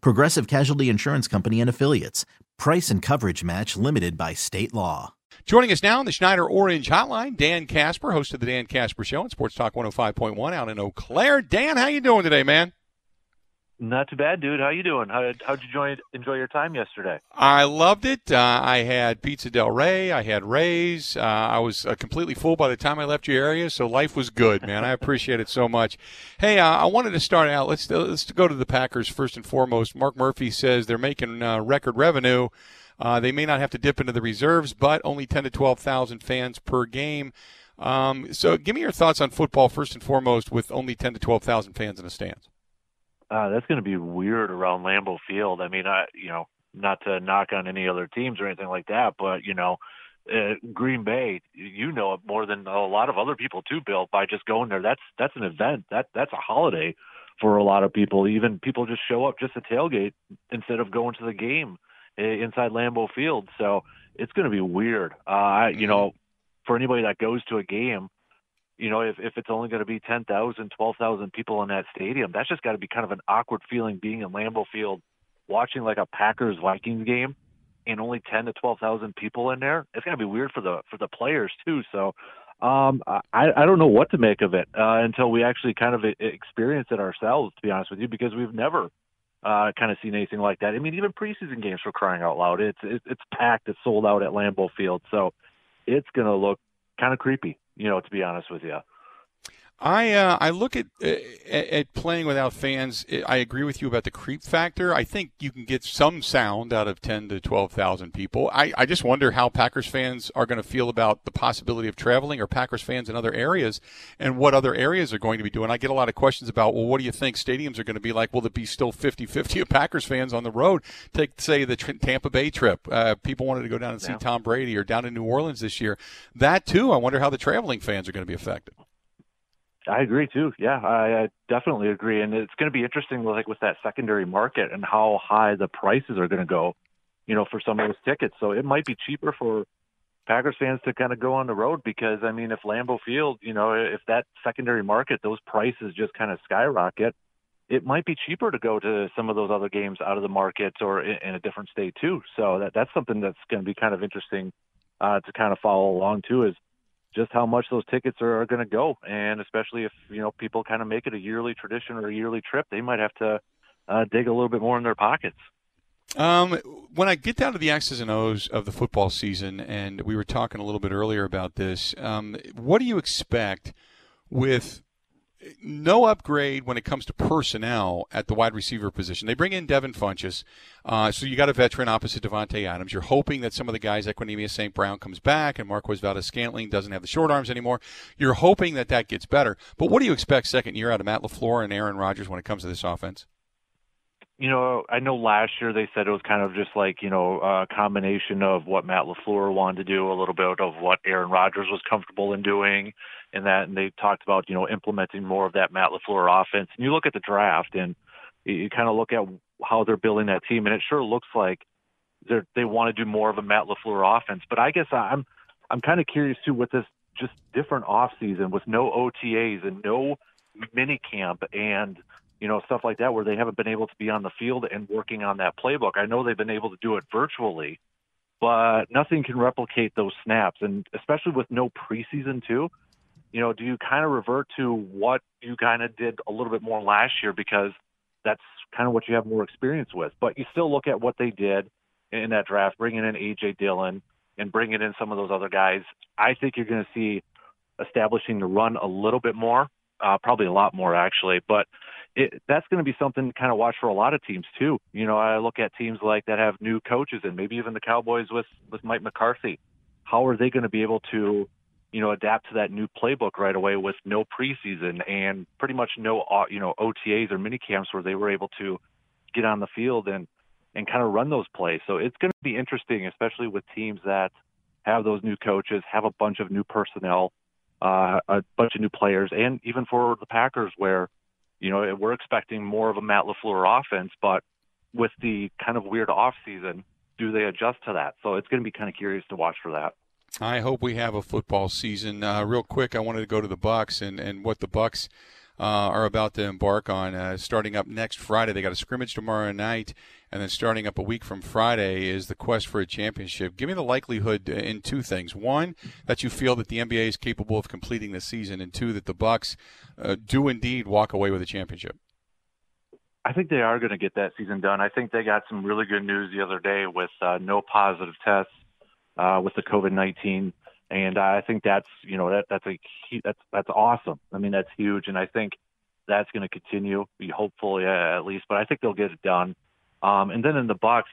Progressive Casualty Insurance Company and Affiliates. Price and coverage match limited by state law. Joining us now on the Schneider Orange Hotline, Dan Casper, host of the Dan Casper Show on Sports Talk 105.1 out in Eau Claire. Dan, how you doing today, man? Not too bad, dude. How you doing? How how'd you enjoy enjoy your time yesterday? I loved it. Uh, I had Pizza Del Rey. I had Ray's. Uh, I was uh, completely full by the time I left your area, so life was good, man. I appreciate it so much. Hey, uh, I wanted to start out. Let's let's go to the Packers first and foremost. Mark Murphy says they're making uh, record revenue. Uh, they may not have to dip into the reserves, but only ten to twelve thousand fans per game. Um, so, give me your thoughts on football first and foremost, with only ten to twelve thousand fans in the stands. Uh, that's going to be weird around Lambeau Field. I mean, I you know, not to knock on any other teams or anything like that, but you know, uh, Green Bay, you know it more than a lot of other people too, Bill. By just going there, that's that's an event. That that's a holiday for a lot of people. Even people just show up just to tailgate instead of going to the game inside Lambeau Field. So it's going to be weird. Uh, you know, for anybody that goes to a game, you know, if, if it's only going to be 10,000, 12,000 people in that stadium, that's just got to be kind of an awkward feeling being in Lambeau Field, watching like a Packers Vikings game, and only 10 to 12,000 people in there. It's going to be weird for the for the players too. So, um, I I don't know what to make of it uh, until we actually kind of experience it ourselves. To be honest with you, because we've never uh, kind of seen anything like that. I mean, even preseason games for crying out loud, it's it's, it's packed, it's sold out at Lambeau Field, so it's going to look kind of creepy you know, to be honest with you. I uh, I look at, uh, at playing without fans. I agree with you about the creep factor. I think you can get some sound out of ten to twelve thousand people. I, I just wonder how Packers fans are going to feel about the possibility of traveling, or Packers fans in other areas, and what other areas are going to be doing. I get a lot of questions about, well, what do you think stadiums are going to be like? Will it be still 50-50 of Packers fans on the road? Take say the Tampa Bay trip. Uh, people wanted to go down and see yeah. Tom Brady, or down in New Orleans this year. That too. I wonder how the traveling fans are going to be affected. I agree too. Yeah, I, I definitely agree, and it's going to be interesting, like with that secondary market and how high the prices are going to go, you know, for some of those tickets. So it might be cheaper for Packers fans to kind of go on the road because I mean, if Lambeau Field, you know, if that secondary market, those prices just kind of skyrocket, it might be cheaper to go to some of those other games out of the market or in, a different state too. So that that's something that's going to be kind of interesting uh, to kind of follow along too. Is just how much those tickets are, are going to go, and especially if you know people kind of make it a yearly tradition or a yearly trip, they might have to uh, dig a little bit more in their pockets. Um, when I get down to the X's and O's of the football season, and we were talking a little bit earlier about this, um, what do you expect with no upgrade when it comes to personnel at the wide receiver position. They bring in Devin Funchess, uh, so you got a veteran opposite Davante Adams. You're hoping that some of the guys, Equanimeous St. Brown, comes back and Marquez Valdes-Scantling doesn't have the short arms anymore. You're hoping that that gets better. But what do you expect second year out of Matt LaFleur and Aaron Rodgers when it comes to this offense? you know, I know last year they said it was kind of just like, you know, a combination of what Matt LaFleur wanted to do, a little bit of what Aaron Rodgers was comfortable in doing, and that, and they talked about, you know, implementing more of that Matt LaFleur offense. And you look at the draft and you, you kind of look at how they're building that team, and it sure looks like they they want to do more of a Matt LaFleur offense. But I guess I'm I'm kind of curious too with this just different off season with no OTAs and no mini camp and you know, stuff like that where they haven't been able to be on the field and working on that playbook. I know they've been able to do it virtually, but nothing can replicate those snaps. And especially with no preseason, too, you know, do you kind of revert to what you kind of did a little bit more last year because that's kind of what you have more experience with? But you still look at what they did in that draft, bringing in AJ Dillon and bringing in some of those other guys, I think you're going to see establishing the run a little bit more, uh, probably a lot more actually. But it, that's going to be something to kind of watch for a lot of teams too. You know, I look at teams like that have new coaches and maybe even the Cowboys with with Mike McCarthy. How are they going to be able to, you know, adapt to that new playbook right away with no preseason and pretty much no, uh, you know, OTAs or mini camps where they were able to get on the field and and kind of run those plays. So it's going to be interesting, especially with teams that have those new coaches, have a bunch of new personnel, uh, a bunch of new players, and even for the Packers, where you know we're expecting more of a Matt LaFleur offense, but with the kind of weird off season, do they adjust to that? So it's going to be kind of curious to watch for that. I hope we have a football season. Uh, real quick, I wanted to go to the Bucks and, and what the Bucks uh, are about to embark on. Uh, starting up next Friday, they got a scrimmage tomorrow night, and then starting up a week from Friday is the quest for a championship. Give me the likelihood in two things: one, that you feel that the NBA is capable of completing the season, and two, that the Bucks uh, do indeed walk away with a championship. I think they are going to get that season done. I think they got some really good news the other day with uh, no positive tests uh, with the COVID nineteen, and I think that's you know that that's a that's that's awesome. I mean that's huge, and I think that's going to continue. Be hopeful, yeah, at least, but I think they'll get it done. Um, and then in the Bucks,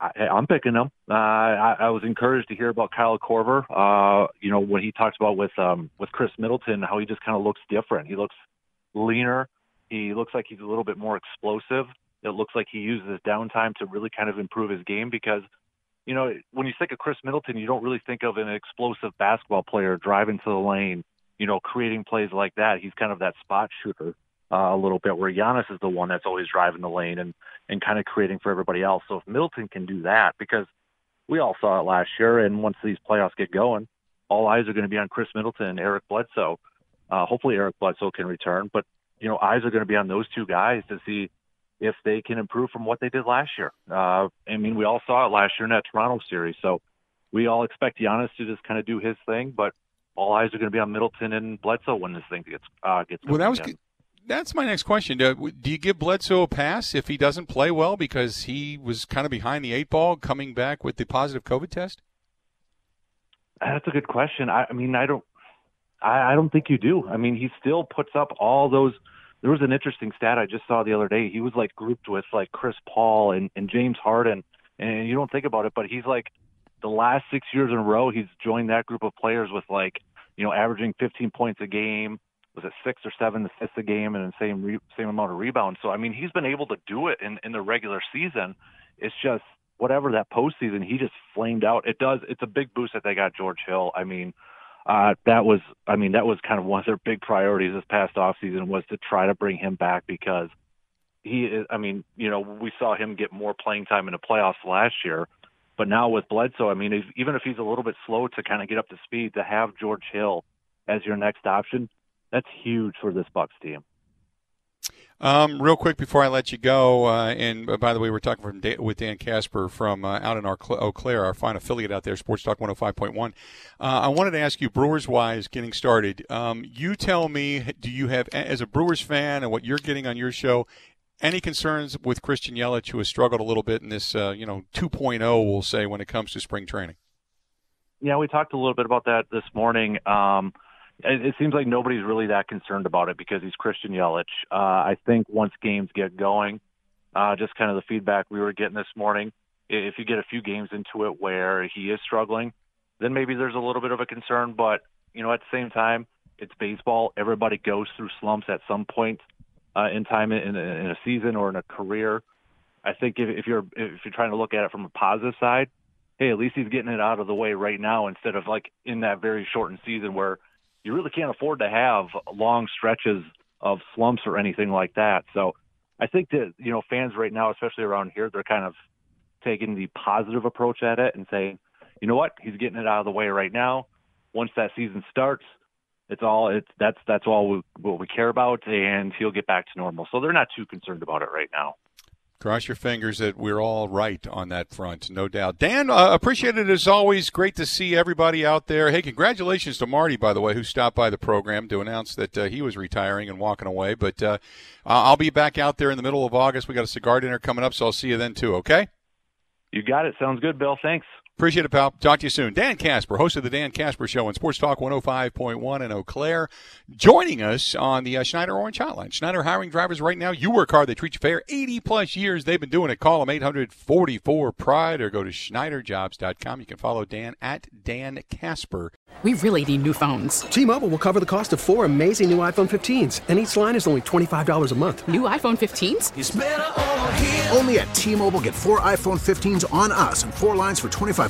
I, I'm picking them. Uh, I, I was encouraged to hear about Kyle Korver. Uh, you know when he talks about with um, with Khris Middleton, how he just kind of looks different. He looks leaner he looks like he's a little bit more explosive. It looks like he uses his downtime to really kind of improve his game because, you know, when you think of Khris Middleton, you don't really think of an explosive basketball player driving to the lane, you know, creating plays like that. He's kind of that spot shooter uh, a little bit, where Giannis is the one that's always driving the lane and and kind of creating for everybody else. So if Middleton can do that, because we all saw it last year, and once these playoffs get going, all eyes are going to be on Khris Middleton and Eric Bledsoe. Uh, hopefully Eric Bledsoe can return, but you know, eyes are going to be on those two guys to see if they can improve from what they did last year. Uh, I mean, we all saw it last year in that Toronto series, so we all expect Giannis to just kind of do his thing, but all eyes are going to be on Middleton and Bledsoe when this thing gets uh, gets. Well, that was again. that's my next question. Do, do you give Bledsoe a pass if he doesn't play well because he was kind of behind the eight ball coming back with the positive COVID test? That's a good question. I, I mean, I don't. I, I don't think you do. I mean, he still puts up all those. There was an interesting stat I just saw the other day. He was like grouped with like Chris Paul and, and James Harden, and you don't think about it, but he's like the last six years in a row he's joined that group of players with like you know averaging 15 points a game. Was it six or seven assists a game and the same re- same amount of rebounds? So I mean, he's been able to do it in in the regular season. It's just whatever that postseason, he just flamed out. It does. It's a big boost that they got George Hill. I mean, uh, that was, I mean, that was kind of one of their big priorities this past off season was to try to bring him back because he is, I mean, you know, we saw him get more playing time in the playoffs last year, but now with Bledsoe, I mean, if, even if he's a little bit slow to kind of get up to speed, to have George Hill as your next option, that's huge for this Bucks team. Um, real quick before I let you go, uh, and uh, by the way, we're talking from with Dan Casper from uh, out in our Eau Claire, our fine affiliate out there, Sports Talk 105.1. Uh, I wanted to ask you, Brewers wise, getting started. Um, you tell me, do you have, as a Brewers fan and what you're getting on your show, any concerns with Christian Yelich, who has struggled a little bit in this, uh, you know, 2.0, we'll say, when it comes to spring training? Yeah, we talked a little bit about that this morning. Um, it, seems like nobody's really that concerned about it because he's Christian Yelich. Uh, I think once games get going, uh, just kind of the feedback we were getting this morning, if you get a few games into it where he is struggling, then maybe there's a little bit of a concern. But you know, at the same time, it's baseball. Everybody goes through slumps at some point uh, in time in, in a season or in a career. I think if, if you're if you're trying to look at it from a positive side, hey, at least he's getting it out of the way right now instead of like in that very shortened season where you really can't afford to have long stretches of slumps or anything like that. So I think that, you know, fans right now, especially around here, they're kind of taking the positive approach at it and saying, you know what, he's getting it out of the way right now. Once that season starts, it's all it's that's that's all we, what we care about, and he'll get back to normal. So they're not too concerned about it right now. Cross your fingers that we're all right on that front, no doubt. Dan, uh, appreciate it as always. Great to see everybody out there. Hey, congratulations to Marty, by the way, who stopped by the program to announce that uh, he was retiring and walking away. But uh, I'll be back out there in the middle of August. We got a cigar dinner coming up, so I'll see you then too. Okay. You got it. Sounds good, Bill. Thanks. Appreciate it, pal. Talk to you soon. Dan Casper, host of the Dan Casper Show on Sports Talk 105.1 in Eau Claire, joining us on the uh, Schneider Orange Hotline. Schneider hiring drivers right now. You work hard, they treat you fair. 80 plus years they've been doing it. Call them 844 Pride or go to SchneiderJobs.com. You can follow Dan at Dan Casper. We really need new phones. T Mobile will cover the cost of four amazing new iPhone 15s, and each line is only $25 a month. New iPhone 15s? Only at T Mobile get four iPhone 15s on us and four lines for 25